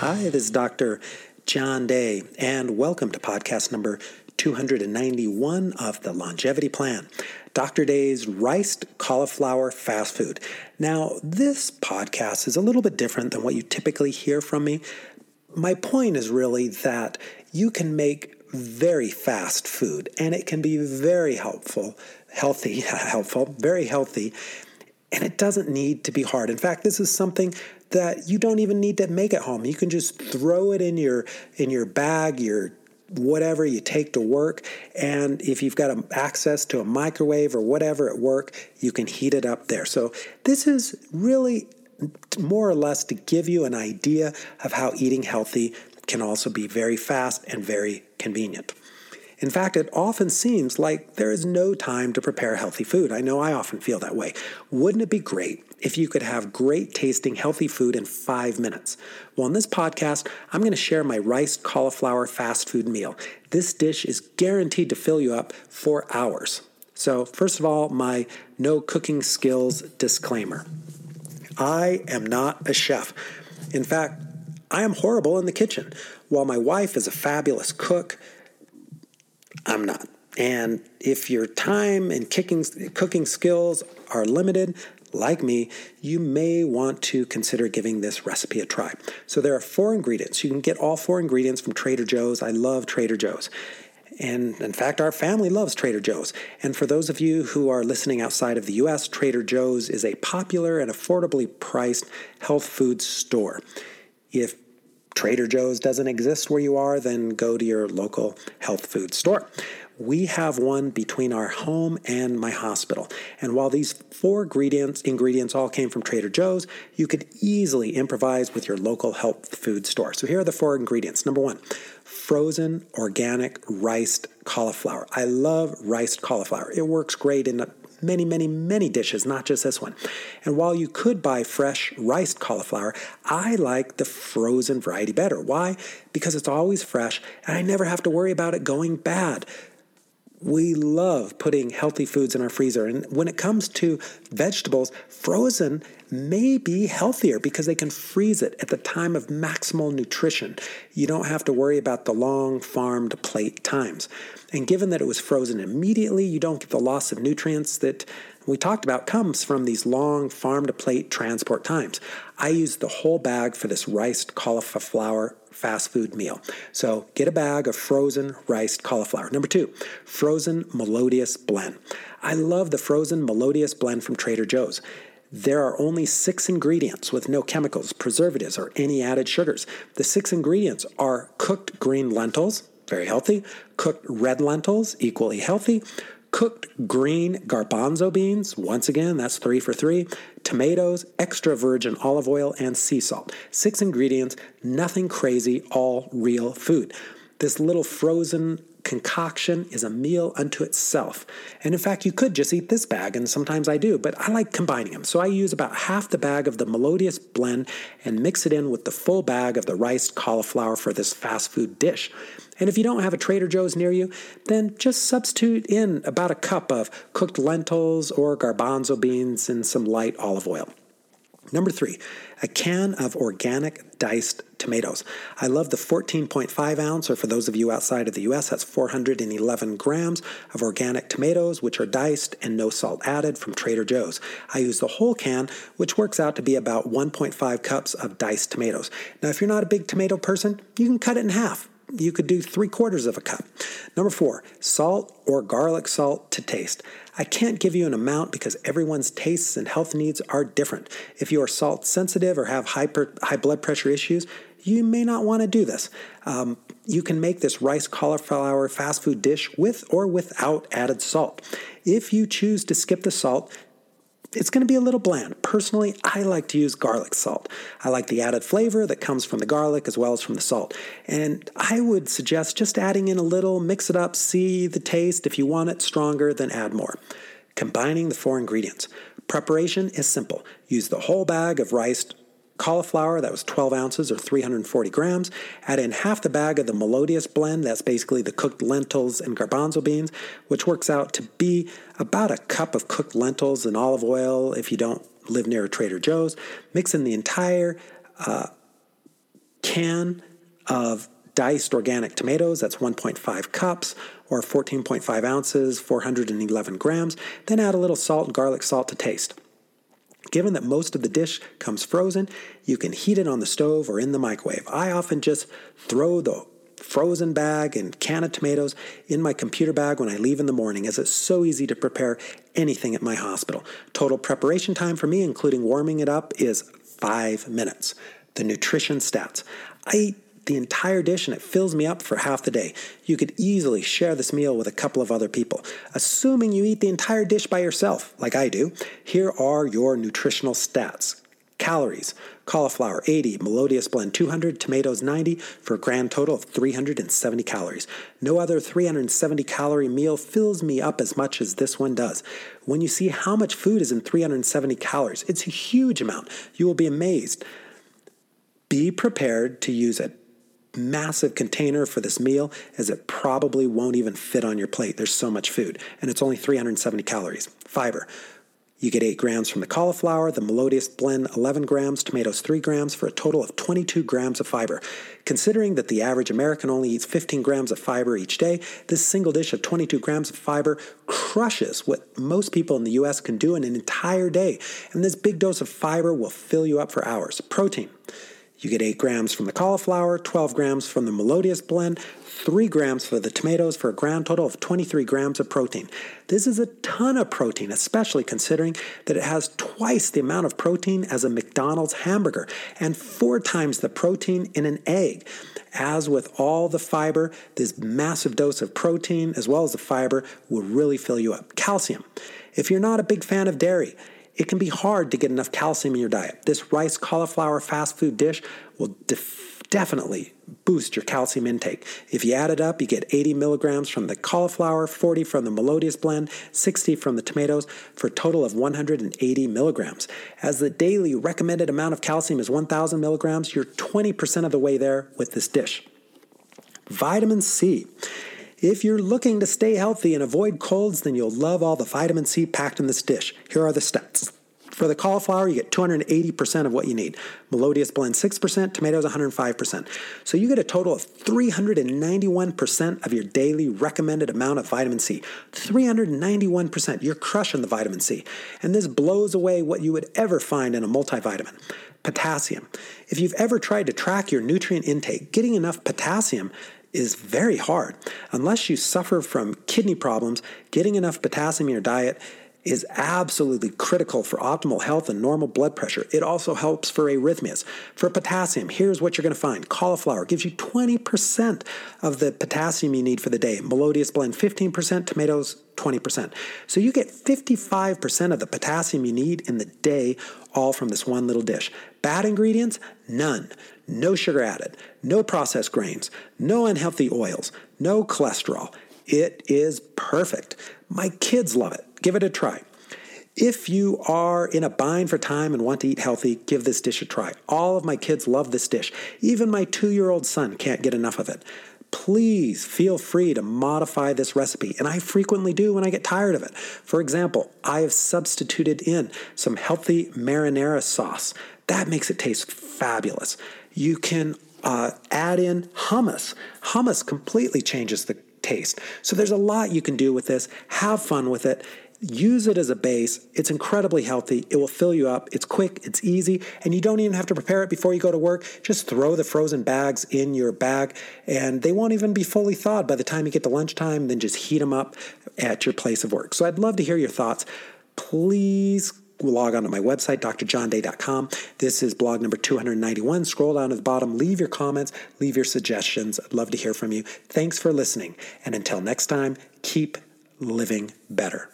Hi, this is Dr. John Day, and welcome to podcast number 291 of the Longevity Plan. Dr. Day's Riced Cauliflower Fast Food. Now, this podcast is a little bit different than what you typically hear from me. My point is really that you can make very fast food and it can be very helpful, healthy, helpful, very healthy, and it doesn't need to be hard. In fact, this is something that you don't even need to make at home. You can just throw it in your in your bag, your whatever you take to work. And if you've got access to a microwave or whatever at work you can heat it up there. So this is really more or less to give you an idea of how eating healthy can also be very fast and very convenient in fact, it often seems like there is no time to prepare healthy food. I know I often feel that way. Wouldn't it be great if you could have great tasting healthy food in five minutes? Well, in this podcast, I'm going to share my rice cauliflower fast food meal. This dish is guaranteed to fill you up for hours. So, first of all, my no cooking skills disclaimer I am not a chef. In fact, I am horrible in the kitchen. While my wife is a fabulous cook, I'm not. And if your time and kicking, cooking skills are limited, like me, you may want to consider giving this recipe a try. So there are four ingredients. You can get all four ingredients from Trader Joe's. I love Trader Joe's. And in fact, our family loves Trader Joe's. And for those of you who are listening outside of the US, Trader Joe's is a popular and affordably priced health food store. If Trader Joe's doesn't exist where you are, then go to your local health food store. We have one between our home and my hospital. And while these four ingredients ingredients all came from Trader Joe's, you could easily improvise with your local health food store. So here are the four ingredients. Number 1, frozen organic riced cauliflower. I love riced cauliflower. It works great in many, many, many dishes, not just this one. And while you could buy fresh riced cauliflower, I like the frozen variety better. Why? Because it's always fresh and I never have to worry about it going bad. We love putting healthy foods in our freezer. And when it comes to vegetables, frozen may be healthier because they can freeze it at the time of maximal nutrition. You don't have to worry about the long farm to plate times. And given that it was frozen immediately, you don't get the loss of nutrients that we talked about comes from these long farm to plate transport times. I used the whole bag for this riced cauliflower fast food meal. So get a bag of frozen riced cauliflower. Number two, frozen melodious blend. I love the frozen melodious blend from Trader Joe's. There are only six ingredients with no chemicals, preservatives, or any added sugars. The six ingredients are cooked green lentils, very healthy, cooked red lentils, equally healthy, cooked green garbanzo beans, once again, that's three for three, tomatoes, extra virgin olive oil, and sea salt. Six ingredients, nothing crazy, all real food. This little frozen concoction is a meal unto itself. And in fact, you could just eat this bag, and sometimes I do, but I like combining them. So I use about half the bag of the Melodious blend and mix it in with the full bag of the riced cauliflower for this fast food dish. And if you don't have a Trader Joe's near you, then just substitute in about a cup of cooked lentils or garbanzo beans and some light olive oil. Number three, a can of organic diced tomatoes. I love the 14.5 ounce, or for those of you outside of the US, that's 411 grams of organic tomatoes, which are diced and no salt added from Trader Joe's. I use the whole can, which works out to be about 1.5 cups of diced tomatoes. Now, if you're not a big tomato person, you can cut it in half you could do three quarters of a cup. Number four, salt or garlic salt to taste. I can't give you an amount because everyone's tastes and health needs are different. If you are salt sensitive or have hyper, high blood pressure issues, you may not want to do this. Um, you can make this rice cauliflower fast food dish with or without added salt. If you choose to skip the salt, it's going to be a little bland. Personally, I like to use garlic salt. I like the added flavor that comes from the garlic as well as from the salt. And I would suggest just adding in a little, mix it up, see the taste. If you want it stronger, then add more. Combining the four ingredients. Preparation is simple. Use the whole bag of rice cauliflower, that was 12 ounces or 340 grams. Add in half the bag of the Melodious blend, that's basically the cooked lentils and garbanzo beans, which works out to be about a cup of cooked lentils and olive oil if you don't live near a Trader Joe's. Mix in the entire uh, can of diced organic tomatoes, that's 1.5 cups or 14.5 ounces, 411 grams. Then add a little salt and garlic salt to taste. Given that most of the dish comes frozen, you can heat it on the stove or in the microwave. I often just throw the frozen bag and can of tomatoes in my computer bag when I leave in the morning, as it's so easy to prepare anything at my hospital. Total preparation time for me, including warming it up, is five minutes. The nutrition stats. I the entire dish and it fills me up for half the day. You could easily share this meal with a couple of other people. Assuming you eat the entire dish by yourself, like I do, here are your nutritional stats. Calories cauliflower 80, Melodious Blend 200, tomatoes 90 for a grand total of 370 calories. No other 370 calorie meal fills me up as much as this one does. When you see how much food is in 370 calories, it's a huge amount. You will be amazed. Be prepared to use a massive container for this meal as it probably won't even fit on your plate. There's so much food, and it's only 370 calories. Fiber. You get 8 grams from the cauliflower, the Melodious blend 11 grams, tomatoes 3 grams for a total of 22 grams of fiber. Considering that the average American only eats 15 grams of fiber each day, this single dish of 22 grams of fiber crushes what most people in the US can do in an entire day. And this big dose of fiber will fill you up for hours. Protein. You get 8 grams from the cauliflower, 12 grams from the Melodious blend, 3 grams for the tomatoes for a grand total of 23 grams of protein. This is a ton of protein, especially considering that it has twice the amount of protein as a McDonald's hamburger and four times the protein in an egg. As with all the fiber, this massive dose of protein as well as the fiber will really fill you up. Calcium. If you're not a big fan of dairy, it can be hard to get enough calcium in your diet. This rice cauliflower fast food dish will def- definitely boost your calcium intake. If you add it up, you get 80 milligrams from the cauliflower, 40 from the Melodious blend, 60 from the tomatoes, for a total of 180 milligrams. As the daily recommended amount of calcium is 1,000 milligrams, you're 20% of the way there with this dish. Vitamin C. If you're looking to stay healthy and avoid colds, then you'll love all the vitamin C packed in this dish. Here are the stats. For the cauliflower, you get 280% of what you need. Melodious blend 6%, tomatoes 105%. So you get a total of 391% of your daily recommended amount of vitamin C. 391%. You're crushing the vitamin C. And this blows away what you would ever find in a multivitamin. Potassium. If you've ever tried to track your nutrient intake, getting enough potassium is very hard. Unless you suffer from kidney problems, getting enough potassium in your diet is absolutely critical for optimal health and normal blood pressure. It also helps for arrhythmias. For potassium, here's what you're going to find cauliflower gives you 20% of the potassium you need for the day. Melodious blend 15%, tomatoes 20%. So you get 55% of the potassium you need in the day, all from this one little dish. Bad ingredients? None. No sugar added, no processed grains, no unhealthy oils, no cholesterol. It is perfect. My kids love it. Give it a try. If you are in a bind for time and want to eat healthy, give this dish a try. All of my kids love this dish. Even my two year old son can't get enough of it. Please feel free to modify this recipe, and I frequently do when I get tired of it. For example, I have substituted in some healthy marinara sauce. That makes it taste fabulous. You can uh, add in hummus. Hummus completely changes the taste. So there's a lot you can do with this. Have fun with it. Use it as a base. It's incredibly healthy. It will fill you up. It's quick, it's easy, and you don't even have to prepare it before you go to work. Just throw the frozen bags in your bag, and they won't even be fully thawed by the time you get to lunchtime. Then just heat them up at your place of work. So I'd love to hear your thoughts. Please log on to my website, drjohnday.com. This is blog number 291. Scroll down to the bottom, leave your comments, leave your suggestions. I'd love to hear from you. Thanks for listening. And until next time, keep living better.